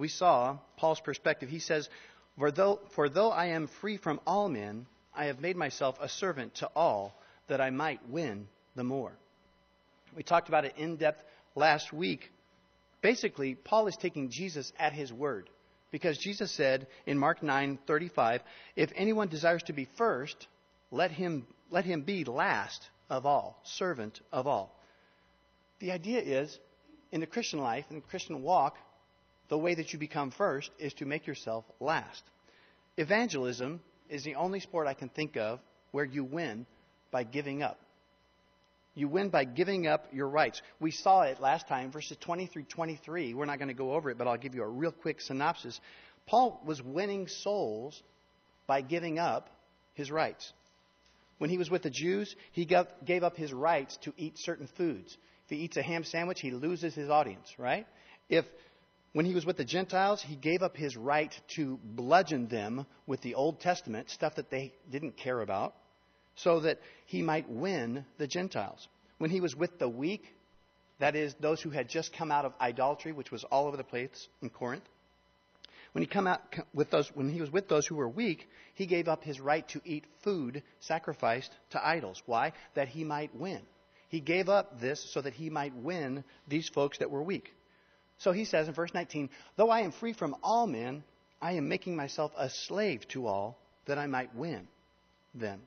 we saw Paul's perspective. He says, for though, for though I am free from all men, I have made myself a servant to all that I might win the more. We talked about it in depth last week. Basically, Paul is taking Jesus at his word because Jesus said in Mark 9:35, "If anyone desires to be first, let him let him be last of all, servant of all." The idea is in the Christian life, in the Christian walk, the way that you become first is to make yourself last. Evangelism is the only sport I can think of where you win by giving up. You win by giving up your rights. We saw it last time, verses 20 through 23. We're not going to go over it, but I'll give you a real quick synopsis. Paul was winning souls by giving up his rights. When he was with the Jews, he gave up his rights to eat certain foods. If he eats a ham sandwich, he loses his audience, right? If when he was with the Gentiles, he gave up his right to bludgeon them with the Old Testament, stuff that they didn't care about, so that he might win the Gentiles. When he was with the weak, that is, those who had just come out of idolatry, which was all over the place in Corinth, when he, come out with those, when he was with those who were weak, he gave up his right to eat food sacrificed to idols. Why? That he might win. He gave up this so that he might win these folks that were weak. So he says in verse 19, Though I am free from all men, I am making myself a slave to all that I might win them.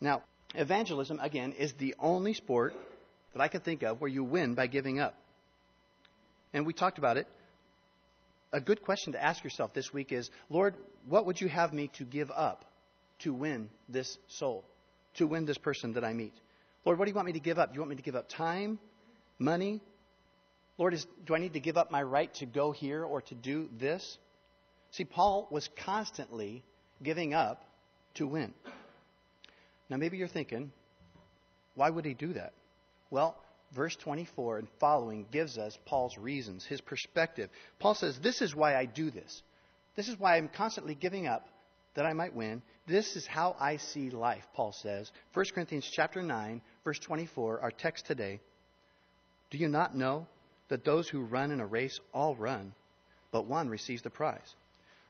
Now, evangelism, again, is the only sport that I can think of where you win by giving up. And we talked about it. A good question to ask yourself this week is Lord, what would you have me to give up to win this soul, to win this person that I meet? Lord, what do you want me to give up? Do you want me to give up time, money, Lord, is, do I need to give up my right to go here or to do this? See, Paul was constantly giving up to win. Now, maybe you're thinking, why would he do that? Well, verse 24 and following gives us Paul's reasons, his perspective. Paul says, This is why I do this. This is why I'm constantly giving up that I might win. This is how I see life, Paul says. 1 Corinthians chapter 9, verse 24, our text today. Do you not know that those who run in a race all run, but one receives the prize.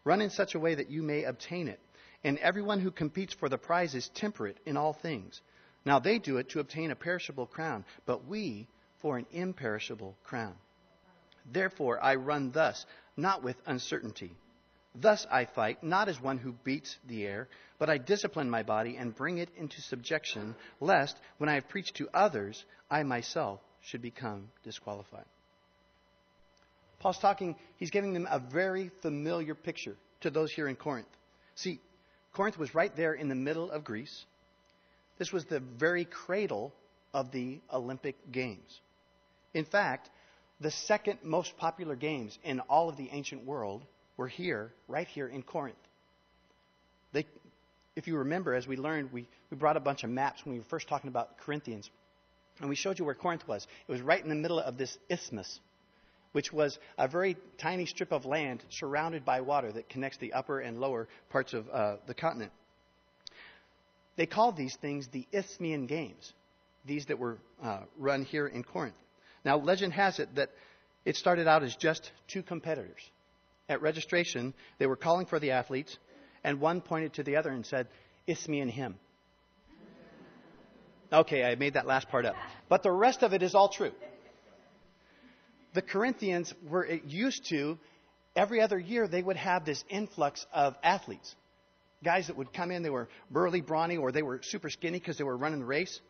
Run in such a way that you may obtain it. And everyone who competes for the prize is temperate in all things. Now they do it to obtain a perishable crown, but we for an imperishable crown. Therefore I run thus, not with uncertainty. Thus I fight, not as one who beats the air, but I discipline my body and bring it into subjection, lest, when I have preached to others, I myself should become disqualified. Paul's talking, he's giving them a very familiar picture to those here in Corinth. See, Corinth was right there in the middle of Greece. This was the very cradle of the Olympic Games. In fact, the second most popular games in all of the ancient world were here, right here in Corinth. They, if you remember, as we learned, we, we brought a bunch of maps when we were first talking about Corinthians. And we showed you where Corinth was. It was right in the middle of this isthmus which was a very tiny strip of land surrounded by water that connects the upper and lower parts of uh, the continent. They called these things the Isthmian Games, these that were uh, run here in Corinth. Now, legend has it that it started out as just two competitors. At registration, they were calling for the athletes, and one pointed to the other and said, Isthmian him. Okay, I made that last part up. But the rest of it is all true the Corinthians were used to, every other year, they would have this influx of athletes. Guys that would come in, they were burly, brawny, or they were super skinny because they were running the race.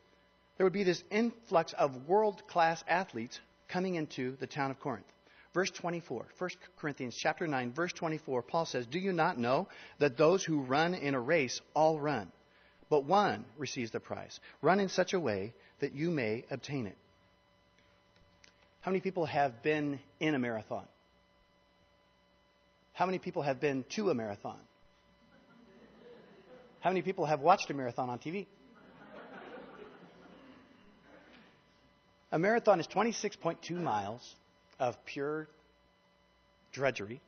There would be this influx of world class athletes coming into the town of Corinth. Verse 24, 1 Corinthians chapter 9, verse 24, Paul says, Do you not know that those who run in a race all run, but one receives the prize? Run in such a way that you may obtain it. How many people have been in a marathon? How many people have been to a marathon? How many people have watched a marathon on TV? A marathon is 26.2 miles of pure drudgery.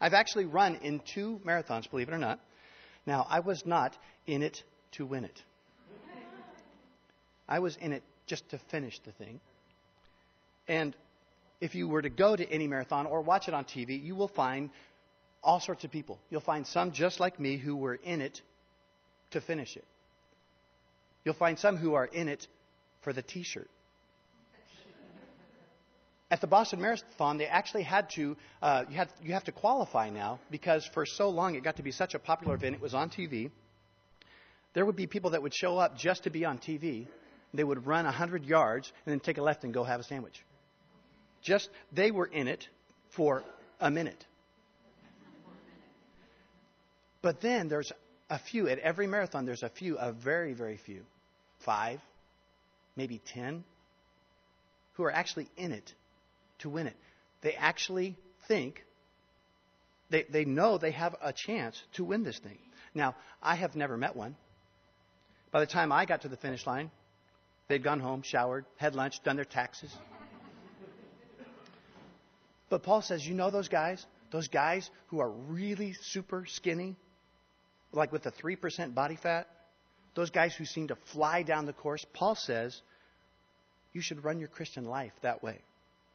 I've actually run in two marathons, believe it or not. Now, I was not in it to win it. I was in it just to finish the thing. And if you were to go to any marathon or watch it on TV, you will find all sorts of people. You'll find some just like me who were in it to finish it. You'll find some who are in it for the t shirt. At the Boston Marathon, they actually had to, uh, you, had, you have to qualify now because for so long it got to be such a popular event, it was on TV. There would be people that would show up just to be on TV. They would run 100 yards and then take a left and go have a sandwich. Just, they were in it for a minute. But then there's a few, at every marathon, there's a few, a very, very few, five, maybe ten, who are actually in it to win it. They actually think, they, they know they have a chance to win this thing. Now, I have never met one. By the time I got to the finish line, they'd gone home, showered, had lunch, done their taxes. But Paul says, you know those guys? Those guys who are really super skinny, like with a 3% body fat? Those guys who seem to fly down the course? Paul says, you should run your Christian life that way.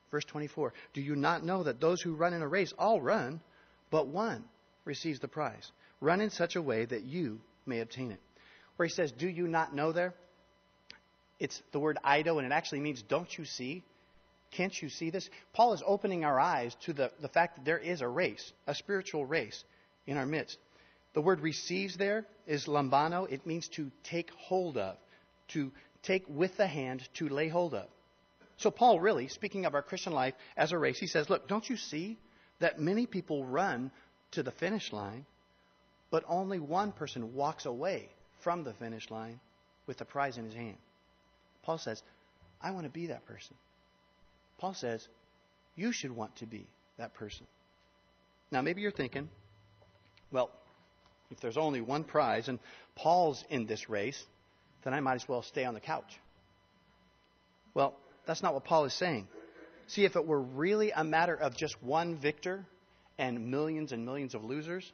Verse 24 Do you not know that those who run in a race all run, but one receives the prize? Run in such a way that you may obtain it. Where he says, Do you not know there? It's the word eido, and it actually means, Don't you see? Can't you see this? Paul is opening our eyes to the, the fact that there is a race, a spiritual race in our midst. The word receives there is lambano. It means to take hold of, to take with the hand, to lay hold of. So, Paul, really, speaking of our Christian life as a race, he says, Look, don't you see that many people run to the finish line, but only one person walks away from the finish line with the prize in his hand? Paul says, I want to be that person. Paul says, you should want to be that person. Now, maybe you're thinking, well, if there's only one prize and Paul's in this race, then I might as well stay on the couch. Well, that's not what Paul is saying. See, if it were really a matter of just one victor and millions and millions of losers,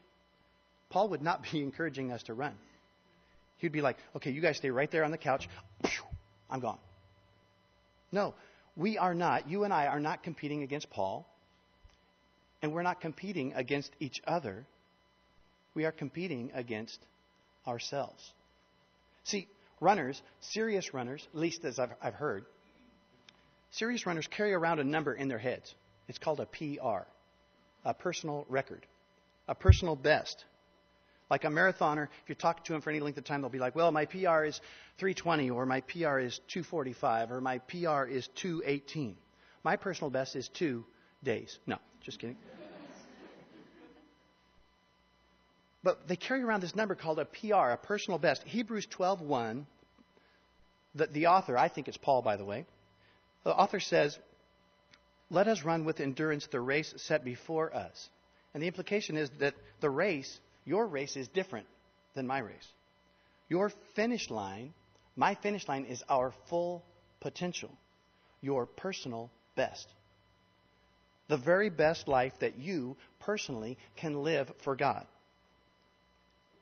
Paul would not be encouraging us to run. He'd be like, okay, you guys stay right there on the couch. I'm gone. No, we are not, you and I are not competing against Paul, and we're not competing against each other. We are competing against ourselves. See, runners, serious runners, at least as I've, I've heard, serious runners carry around a number in their heads. It's called a PR, a personal record, a personal best. Like a marathoner, if you talk to them for any length of time, they'll be like, well, my PR is 320, or my PR is 245, or my PR is 218. My personal best is two days. No, just kidding. but they carry around this number called a PR, a personal best. Hebrews 12:1. The, the author, I think it's Paul, by the way. The author says, "Let us run with endurance the race set before us." And the implication is that the race your race is different than my race. Your finish line, my finish line is our full potential, your personal best. The very best life that you personally can live for God.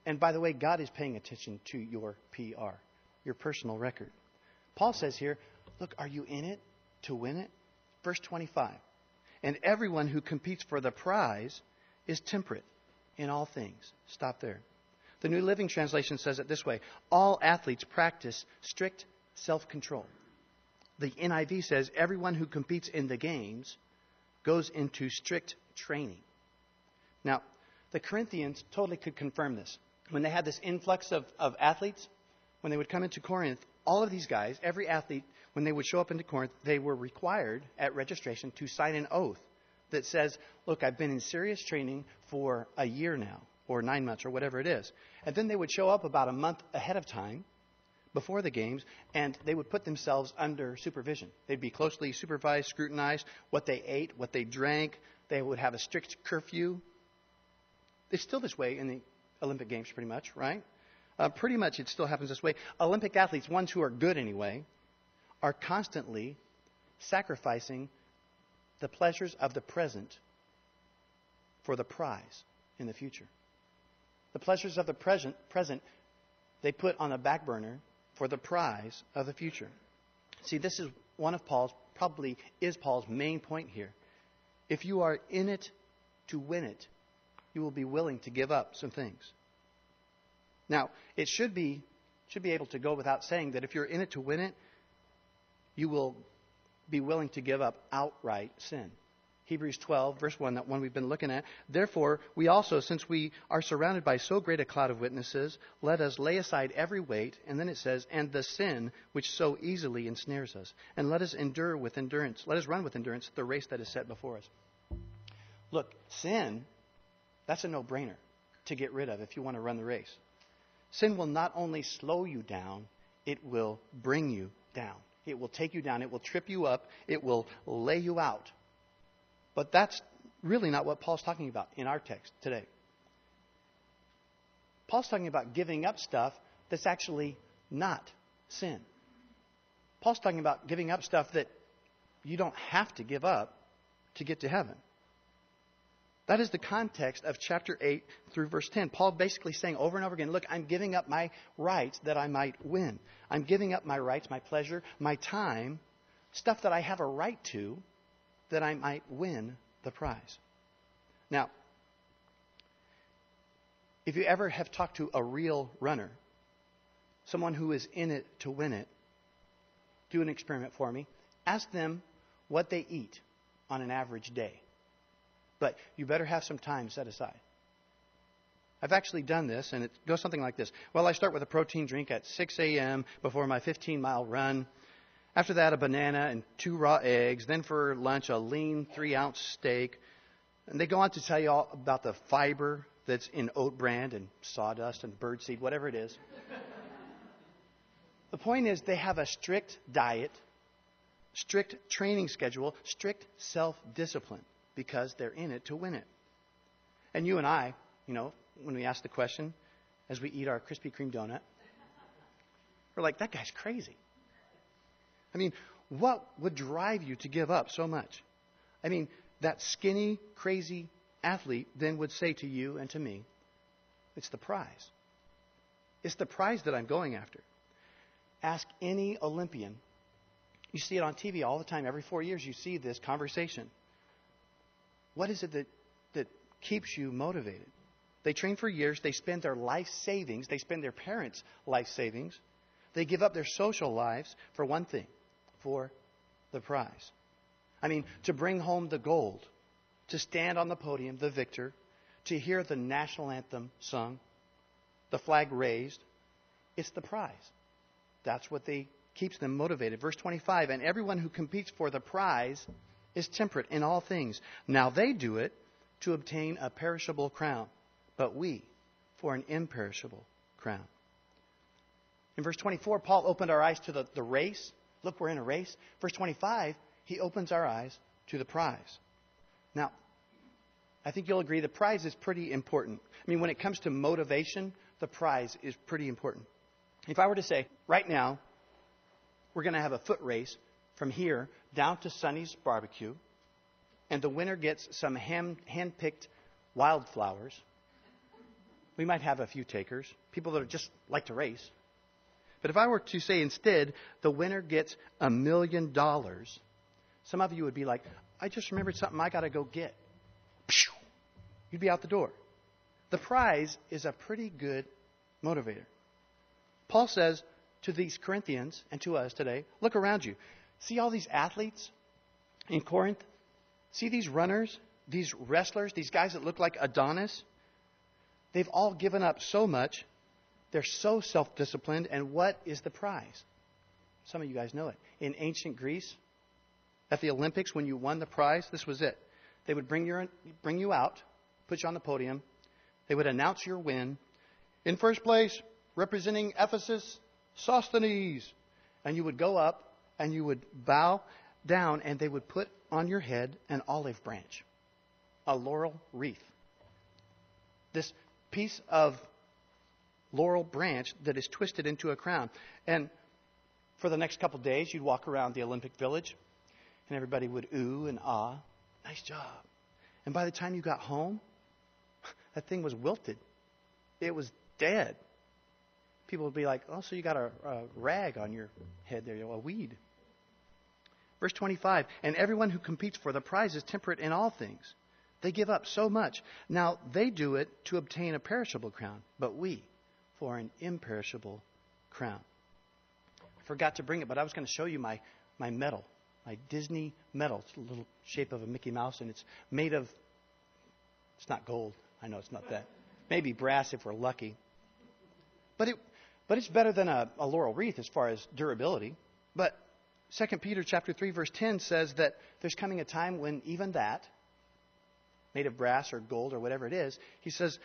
And by the way, God is paying attention to your PR, your personal record. Paul says here, look, are you in it to win it? Verse 25. And everyone who competes for the prize is temperate in all things. Stop there. The New Living Translation says it this way All athletes practice strict self control. The NIV says everyone who competes in the games goes into strict training. Now, the Corinthians totally could confirm this. When they had this influx of, of athletes, when they would come into Corinth, all of these guys, every athlete, when they would show up into Corinth, they were required at registration to sign an oath that says, Look, I've been in serious training for a year now, or nine months, or whatever it is. And then they would show up about a month ahead of time before the games, and they would put themselves under supervision. They'd be closely supervised, scrutinized, what they ate, what they drank. They would have a strict curfew. It's still this way in the Olympic Games, pretty much, right? Uh, pretty much it still happens this way. Olympic athletes, ones who are good anyway, are constantly sacrificing the pleasures of the present for the prize in the future. The pleasures of the present, present they put on a back burner for the prize of the future. See, this is one of Paul's probably is Paul's main point here. If you are in it to win it, you will be willing to give up some things. Now, it should be should be able to go without saying that if you're in it to win it, you will be willing to give up outright sin. Hebrews 12, verse 1, that one we've been looking at. Therefore, we also, since we are surrounded by so great a cloud of witnesses, let us lay aside every weight, and then it says, and the sin which so easily ensnares us. And let us endure with endurance, let us run with endurance the race that is set before us. Look, sin, that's a no brainer to get rid of if you want to run the race. Sin will not only slow you down, it will bring you down. It will take you down. It will trip you up. It will lay you out. But that's really not what Paul's talking about in our text today. Paul's talking about giving up stuff that's actually not sin. Paul's talking about giving up stuff that you don't have to give up to get to heaven. That is the context of chapter 8 through verse 10. Paul basically saying over and over again, Look, I'm giving up my rights that I might win. I'm giving up my rights, my pleasure, my time, stuff that I have a right to, that I might win the prize. Now, if you ever have talked to a real runner, someone who is in it to win it, do an experiment for me. Ask them what they eat on an average day. But you better have some time set aside. I've actually done this, and it goes something like this. Well, I start with a protein drink at 6 a.m. before my 15 mile run. After that, a banana and two raw eggs. Then for lunch, a lean three ounce steak. And they go on to tell you all about the fiber that's in oat bran and sawdust and birdseed, whatever it is. the point is, they have a strict diet, strict training schedule, strict self discipline because they're in it to win it. And you and I, you know, when we ask the question as we eat our Krispy Kreme donut, we're like, that guy's crazy. I mean, what would drive you to give up so much? I mean, that skinny, crazy athlete then would say to you and to me, it's the prize. It's the prize that I'm going after. Ask any Olympian. You see it on TV all the time. Every four years, you see this conversation. What is it that, that keeps you motivated? They train for years. They spend their life savings. They spend their parents' life savings. They give up their social lives for one thing for the prize. I mean, to bring home the gold, to stand on the podium, the victor, to hear the national anthem sung, the flag raised, it's the prize. That's what they keeps them motivated. Verse 25, and everyone who competes for the prize is temperate in all things. Now they do it to obtain a perishable crown, but we for an imperishable crown. In verse 24, Paul opened our eyes to the, the race Look, we're in a race. Verse 25, he opens our eyes to the prize. Now, I think you'll agree the prize is pretty important. I mean, when it comes to motivation, the prize is pretty important. If I were to say, right now, we're going to have a foot race from here down to Sonny's barbecue, and the winner gets some hand picked wildflowers. We might have a few takers, people that just like to race. But if I were to say instead, the winner gets a million dollars, some of you would be like, I just remembered something I got to go get. You'd be out the door. The prize is a pretty good motivator. Paul says to these Corinthians and to us today look around you. See all these athletes in Corinth? See these runners, these wrestlers, these guys that look like Adonis? They've all given up so much they're so self disciplined, and what is the prize? Some of you guys know it. In ancient Greece, at the Olympics, when you won the prize, this was it. They would bring, your, bring you out, put you on the podium, they would announce your win. In first place, representing Ephesus, Sosthenes. And you would go up and you would bow down, and they would put on your head an olive branch, a laurel wreath. This piece of laurel branch that is twisted into a crown. And for the next couple days, you'd walk around the Olympic Village, and everybody would ooh and ah. Nice job. And by the time you got home, that thing was wilted. It was dead. People would be like, oh, so you got a, a rag on your head there, a weed. Verse 25, and everyone who competes for the prize is temperate in all things. They give up so much. Now, they do it to obtain a perishable crown, but we for an imperishable crown. I forgot to bring it, but I was going to show you my, my medal, my Disney medal. It's a little shape of a Mickey Mouse, and it's made of, it's not gold. I know it's not that. Maybe brass if we're lucky. But, it, but it's better than a, a laurel wreath as far as durability. But 2 Peter chapter 3 verse 10 says that there's coming a time when even that made of brass or gold or whatever it is, he says,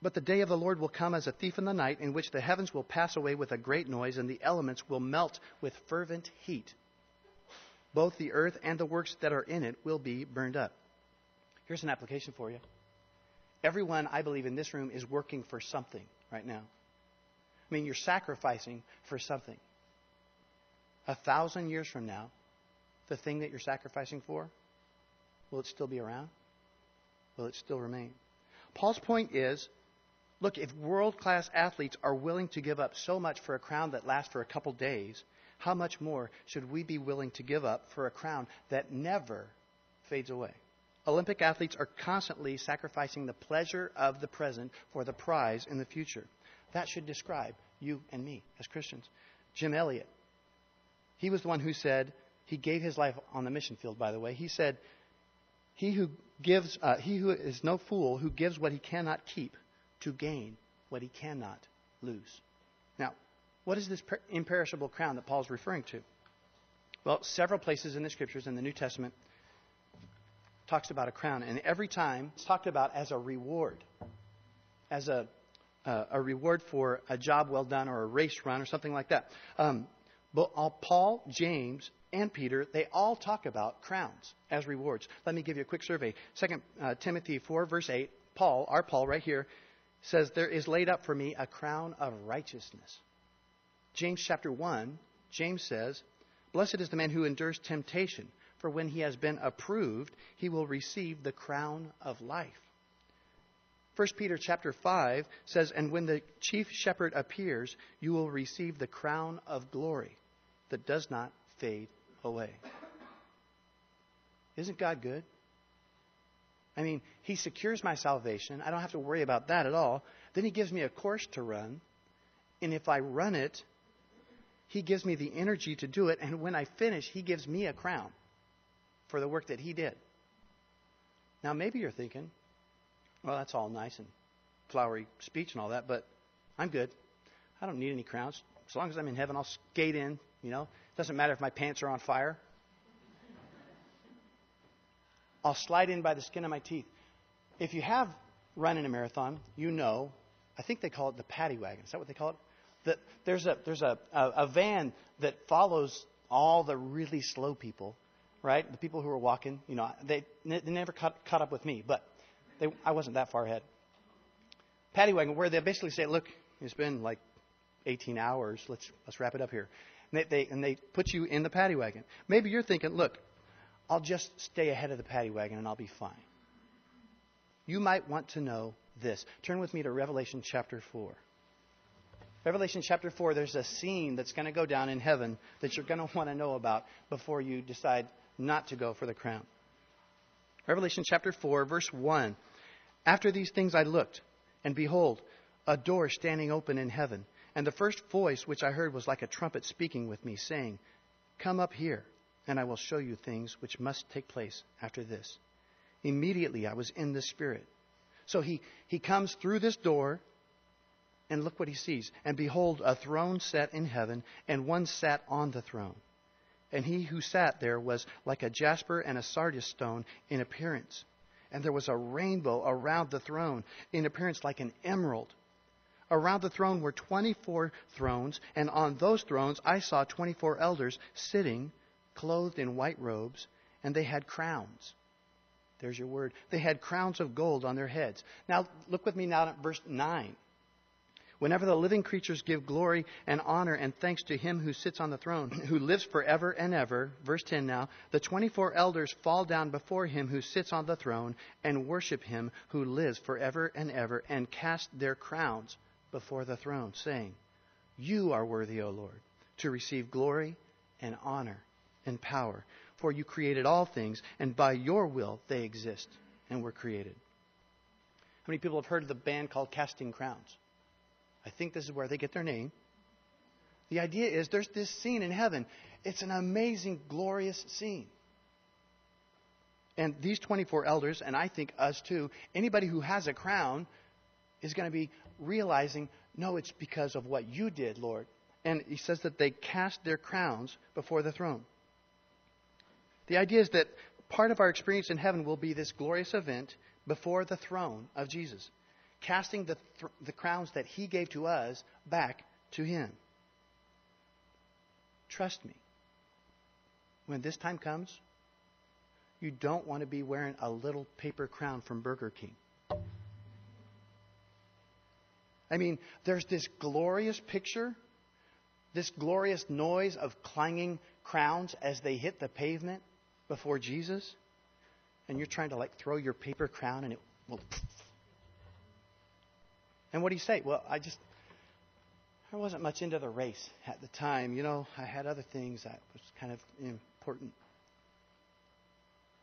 but the day of the Lord will come as a thief in the night, in which the heavens will pass away with a great noise, and the elements will melt with fervent heat. Both the earth and the works that are in it will be burned up. Here's an application for you. Everyone, I believe, in this room is working for something right now. I mean, you're sacrificing for something. A thousand years from now, the thing that you're sacrificing for, will it still be around? Will it still remain? Paul's point is look, if world class athletes are willing to give up so much for a crown that lasts for a couple days, how much more should we be willing to give up for a crown that never fades away? Olympic athletes are constantly sacrificing the pleasure of the present for the prize in the future. That should describe you and me as Christians. Jim Elliot, he was the one who said, he gave his life on the mission field, by the way. He said, He who gives, uh, he who is no fool who gives what he cannot keep to gain what he cannot lose. Now, what is this per- imperishable crown that Paul's referring to? Well, several places in the scriptures in the New Testament talks about a crown, and every time it's talked about as a reward, as a uh, a reward for a job well done or a race run or something like that. Um, but Paul, James, and Peter, they all talk about crowns as rewards. Let me give you a quick survey. Second uh, Timothy 4, verse 8, Paul, our Paul right here, says, There is laid up for me a crown of righteousness. James chapter 1, James says, Blessed is the man who endures temptation, for when he has been approved, he will receive the crown of life. 1 Peter chapter 5 says, And when the chief shepherd appears, you will receive the crown of glory that does not fade away. Isn't God good? I mean, He secures my salvation. I don't have to worry about that at all. Then He gives me a course to run. And if I run it, He gives me the energy to do it. And when I finish, He gives me a crown for the work that He did. Now, maybe you're thinking, well, that's all nice and flowery speech and all that, but I'm good. I don't need any crowns. As long as I'm in heaven, I'll skate in, you know. It doesn't matter if my pants are on fire. I'll slide in by the skin of my teeth. If you have run in a marathon, you know, I think they call it the paddy wagon. Is that what they call it? That there's a there's a, a, a van that follows all the really slow people, right? The people who are walking, you know, they, they never caught, caught up with me, but they, I wasn't that far ahead. Paddy wagon, where they basically say, look, it's been like 18 hours. Let's, let's wrap it up here. And they, they, and they put you in the paddy wagon. Maybe you're thinking, look, I'll just stay ahead of the paddy wagon and I'll be fine. You might want to know this. Turn with me to Revelation chapter 4. Revelation chapter 4, there's a scene that's going to go down in heaven that you're going to want to know about before you decide not to go for the crown. Revelation chapter 4, verse 1. After these things I looked, and behold, a door standing open in heaven. And the first voice which I heard was like a trumpet speaking with me, saying, Come up here, and I will show you things which must take place after this. Immediately I was in the Spirit. So he, he comes through this door, and look what he sees. And behold, a throne set in heaven, and one sat on the throne. And he who sat there was like a jasper and a sardius stone in appearance. And there was a rainbow around the throne, in appearance like an emerald. Around the throne were 24 thrones, and on those thrones I saw 24 elders sitting, clothed in white robes, and they had crowns. There's your word. They had crowns of gold on their heads. Now, look with me now at verse 9. Whenever the living creatures give glory and honor and thanks to him who sits on the throne, who lives forever and ever, verse 10 now, the 24 elders fall down before him who sits on the throne and worship him who lives forever and ever and cast their crowns before the throne, saying, You are worthy, O Lord, to receive glory and honor and power. For you created all things, and by your will they exist and were created. How many people have heard of the band called Casting Crowns? I think this is where they get their name. The idea is there's this scene in heaven. It's an amazing, glorious scene. And these 24 elders, and I think us too, anybody who has a crown is going to be realizing, no, it's because of what you did, Lord. And he says that they cast their crowns before the throne. The idea is that part of our experience in heaven will be this glorious event before the throne of Jesus, casting the, th- the crowns that he gave to us back to him. Trust me. When this time comes, you don't want to be wearing a little paper crown from Burger King. I mean, there's this glorious picture, this glorious noise of clanging crowns as they hit the pavement before Jesus, and you're trying to like throw your paper crown and it will. And what do you say? Well, I just, I wasn't much into the race at the time. You know, I had other things that was kind of important.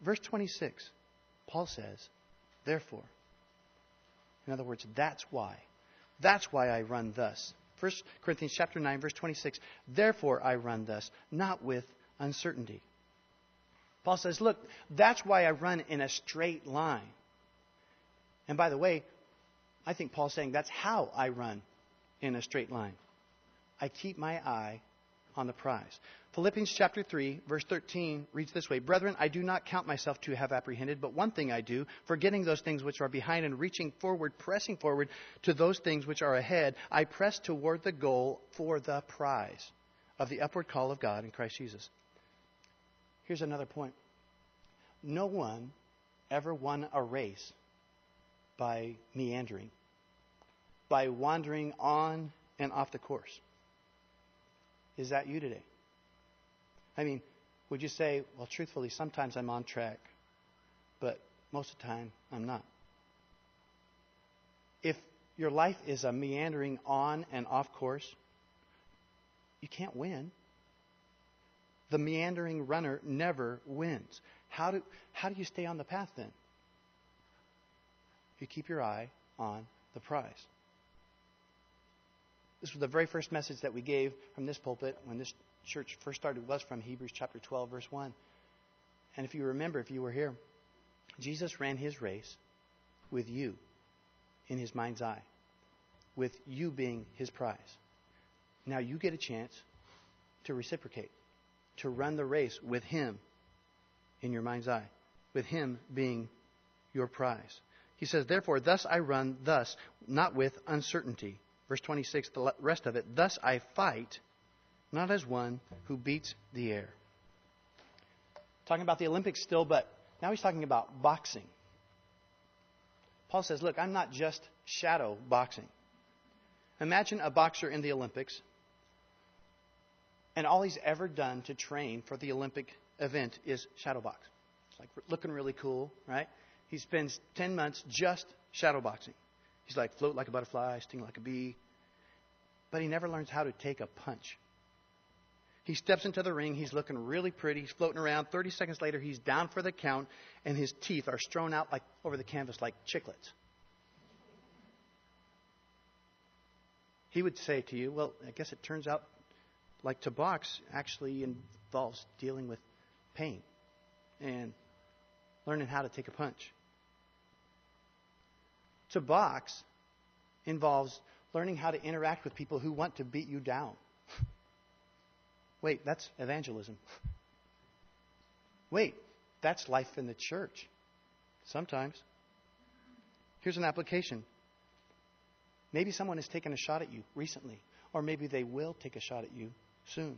Verse 26, Paul says, therefore. In other words, that's why. That's why I run thus. 1 Corinthians chapter 9 verse 26. Therefore I run thus, not with uncertainty. Paul says, look, that's why I run in a straight line. And by the way, I think Paul's saying that's how I run in a straight line. I keep my eye on the prize. Philippians chapter 3, verse 13 reads this way Brethren, I do not count myself to have apprehended, but one thing I do, forgetting those things which are behind and reaching forward, pressing forward to those things which are ahead, I press toward the goal for the prize of the upward call of God in Christ Jesus. Here's another point no one ever won a race by meandering, by wandering on and off the course. Is that you today? I mean, would you say, well, truthfully, sometimes I'm on track, but most of the time I'm not? If your life is a meandering on and off course, you can't win. The meandering runner never wins. How do, how do you stay on the path then? You keep your eye on the prize. This was the very first message that we gave from this pulpit when this church first started was from Hebrews chapter 12, verse 1. And if you remember, if you were here, Jesus ran his race with you in his mind's eye, with you being his prize. Now you get a chance to reciprocate, to run the race with him in your mind's eye, with him being your prize. He says, Therefore, thus I run, thus, not with uncertainty. Verse 26, the rest of it, thus I fight not as one who beats the air. Talking about the Olympics still, but now he's talking about boxing. Paul says, Look, I'm not just shadow boxing. Imagine a boxer in the Olympics, and all he's ever done to train for the Olympic event is shadow box. It's like looking really cool, right? He spends 10 months just shadow boxing. He's like float like a butterfly, sting like a bee. But he never learns how to take a punch. He steps into the ring. He's looking really pretty. He's floating around. 30 seconds later, he's down for the count, and his teeth are strewn out like over the canvas like chiclets. He would say to you, Well, I guess it turns out like to box actually involves dealing with pain and learning how to take a punch. To box involves learning how to interact with people who want to beat you down. Wait, that's evangelism. Wait, that's life in the church. Sometimes. Here's an application. Maybe someone has taken a shot at you recently, or maybe they will take a shot at you soon.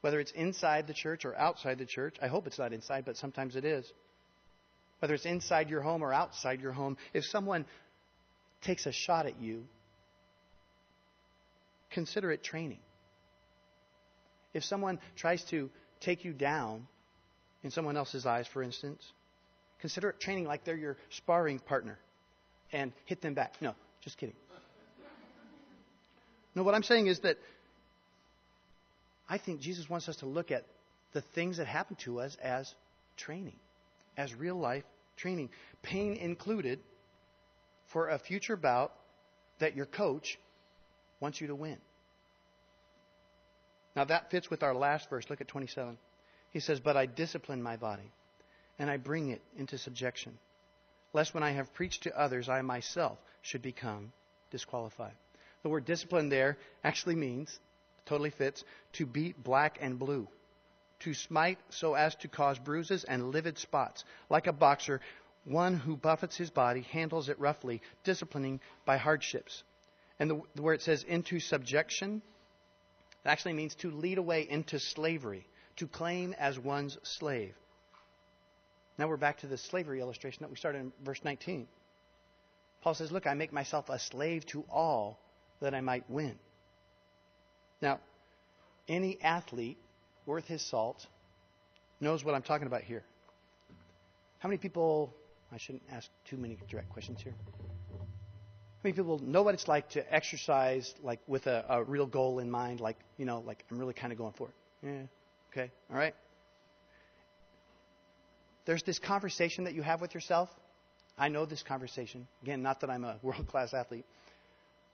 Whether it's inside the church or outside the church, I hope it's not inside, but sometimes it is. Whether it's inside your home or outside your home, if someone takes a shot at you, consider it training. If someone tries to take you down in someone else's eyes, for instance, consider it training like they're your sparring partner and hit them back. No, just kidding. No, what I'm saying is that I think Jesus wants us to look at the things that happen to us as training, as real life training. Pain included for a future bout that your coach wants you to win. Now that fits with our last verse. Look at 27. He says, But I discipline my body, and I bring it into subjection, lest when I have preached to others, I myself should become disqualified. The word discipline there actually means, totally fits, to beat black and blue, to smite so as to cause bruises and livid spots. Like a boxer, one who buffets his body handles it roughly, disciplining by hardships. And the, where it says into subjection, it actually means to lead away into slavery, to claim as one's slave. Now we're back to the slavery illustration that we started in verse 19. Paul says, Look, I make myself a slave to all that I might win. Now, any athlete worth his salt knows what I'm talking about here. How many people, I shouldn't ask too many direct questions here. Many people know what it's like to exercise like with a, a real goal in mind, like, you know, like I'm really kind of going for it? Yeah, okay, all right. There's this conversation that you have with yourself. I know this conversation. Again, not that I'm a world class athlete,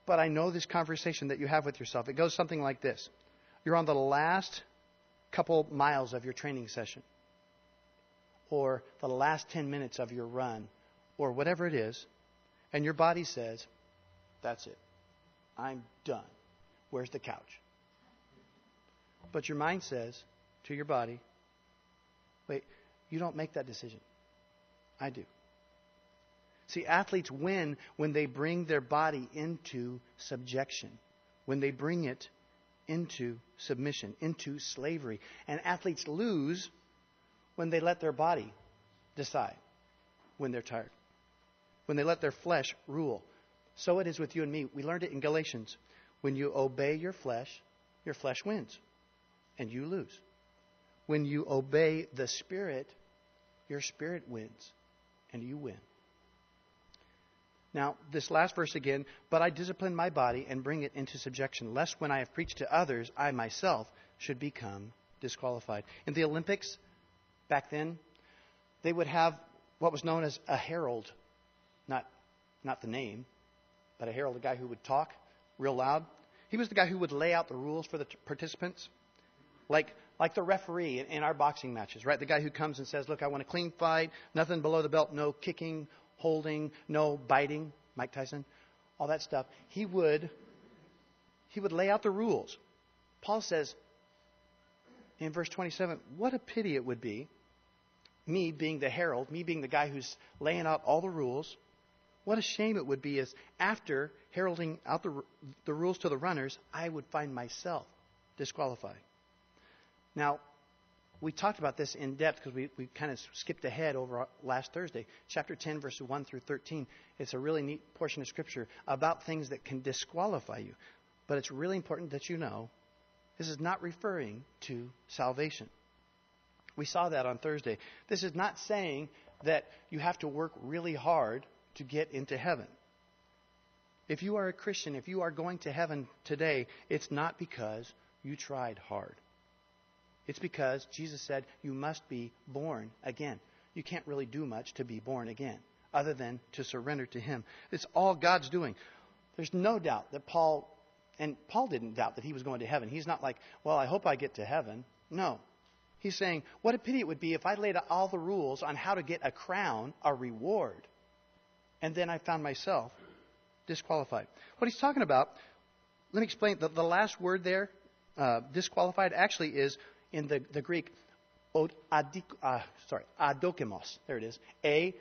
but I know this conversation that you have with yourself. It goes something like this You're on the last couple miles of your training session, or the last 10 minutes of your run, or whatever it is, and your body says, that's it. I'm done. Where's the couch? But your mind says to your body, wait, you don't make that decision. I do. See, athletes win when they bring their body into subjection, when they bring it into submission, into slavery. And athletes lose when they let their body decide when they're tired, when they let their flesh rule. So it is with you and me. We learned it in Galatians. When you obey your flesh, your flesh wins, and you lose. When you obey the Spirit, your spirit wins, and you win. Now, this last verse again, but I discipline my body and bring it into subjection, lest when I have preached to others, I myself should become disqualified. In the Olympics, back then, they would have what was known as a herald, not, not the name, but a herald, a guy who would talk real loud. He was the guy who would lay out the rules for the t- participants, like like the referee in, in our boxing matches, right? The guy who comes and says, "Look, I want a clean fight, nothing below the belt, no kicking, holding, no biting." Mike Tyson, all that stuff. He would he would lay out the rules. Paul says in verse 27, "What a pity it would be." Me being the herald, me being the guy who's laying out all the rules, what a shame it would be is after heralding out the, the rules to the runners, I would find myself disqualified. Now, we talked about this in depth because we, we kind of skipped ahead over last Thursday. Chapter 10, verses 1 through 13. It's a really neat portion of Scripture about things that can disqualify you. But it's really important that you know this is not referring to salvation. We saw that on Thursday. This is not saying that you have to work really hard to get into heaven. If you are a Christian, if you are going to heaven today, it's not because you tried hard. It's because Jesus said you must be born again. You can't really do much to be born again other than to surrender to Him. It's all God's doing. There's no doubt that Paul, and Paul didn't doubt that he was going to heaven. He's not like, well, I hope I get to heaven. No. He's saying, what a pity it would be if I laid all the rules on how to get a crown, a reward, and then I found myself disqualified. What he's talking about, let me explain. The, the last word there, uh, disqualified, actually is in the, the Greek, od, adik, uh, sorry, adokimos. There it is. A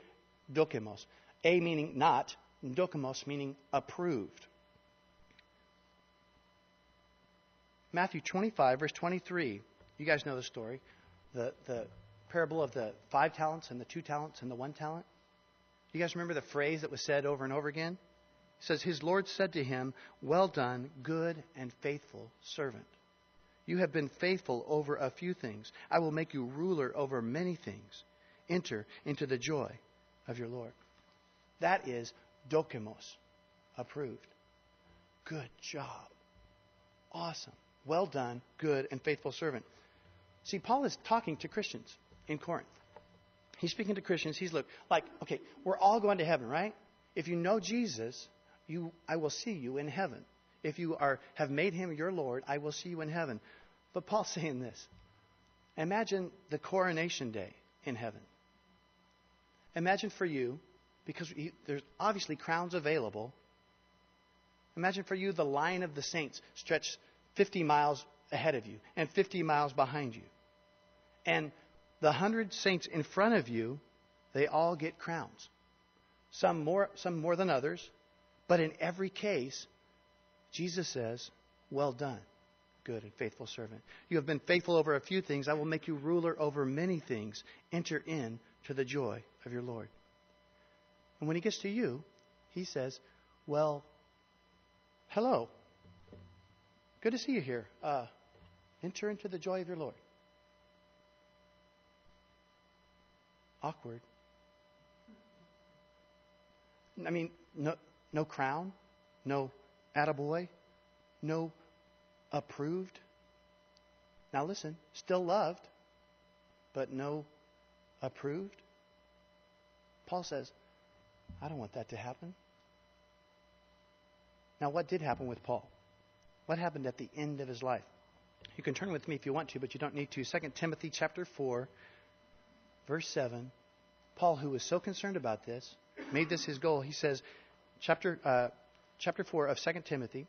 dokimos. A meaning not, dokimos meaning approved. Matthew 25, verse 23. You guys know the story. The, the parable of the five talents and the two talents and the one talent. You guys remember the phrase that was said over and over again? It says, His Lord said to him, Well done, good and faithful servant. You have been faithful over a few things. I will make you ruler over many things. Enter into the joy of your Lord. That is dokimos, approved. Good job. Awesome. Well done, good and faithful servant. See, Paul is talking to Christians in Corinth. He's speaking to Christians. He's look like, okay, we're all going to heaven, right? If you know Jesus, you I will see you in heaven. If you are have made him your Lord, I will see you in heaven. But Paul's saying this. Imagine the coronation day in heaven. Imagine for you, because there's obviously crowns available. Imagine for you the line of the saints stretched 50 miles ahead of you and 50 miles behind you. And the hundred saints in front of you, they all get crowns. Some more, some more than others. But in every case, Jesus says, Well done, good and faithful servant. You have been faithful over a few things. I will make you ruler over many things. Enter in to the joy of your Lord. And when he gets to you, he says, Well, hello. Good to see you here. Uh, enter into the joy of your Lord. Awkward. I mean, no, no crown, no attaboy, no approved. Now listen, still loved, but no approved. Paul says, I don't want that to happen. Now, what did happen with Paul? What happened at the end of his life? You can turn with me if you want to, but you don't need to. 2 Timothy chapter 4, verse 7. Paul, who was so concerned about this, made this his goal. He says, chapter, uh, chapter 4 of 2 Timothy,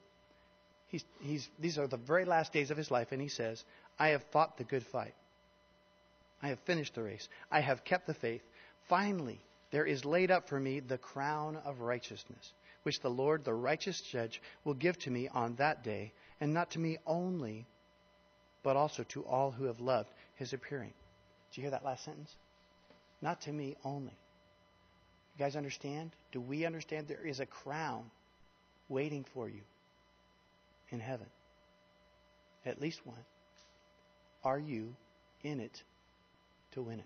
he's, he's, these are the very last days of his life, and he says, I have fought the good fight. I have finished the race. I have kept the faith. Finally, there is laid up for me the crown of righteousness, which the Lord, the righteous judge, will give to me on that day, and not to me only, but also to all who have loved his appearing. Did you hear that last sentence? Not to me only. You guys understand? Do we understand there is a crown waiting for you in heaven? At least one. Are you in it to win it?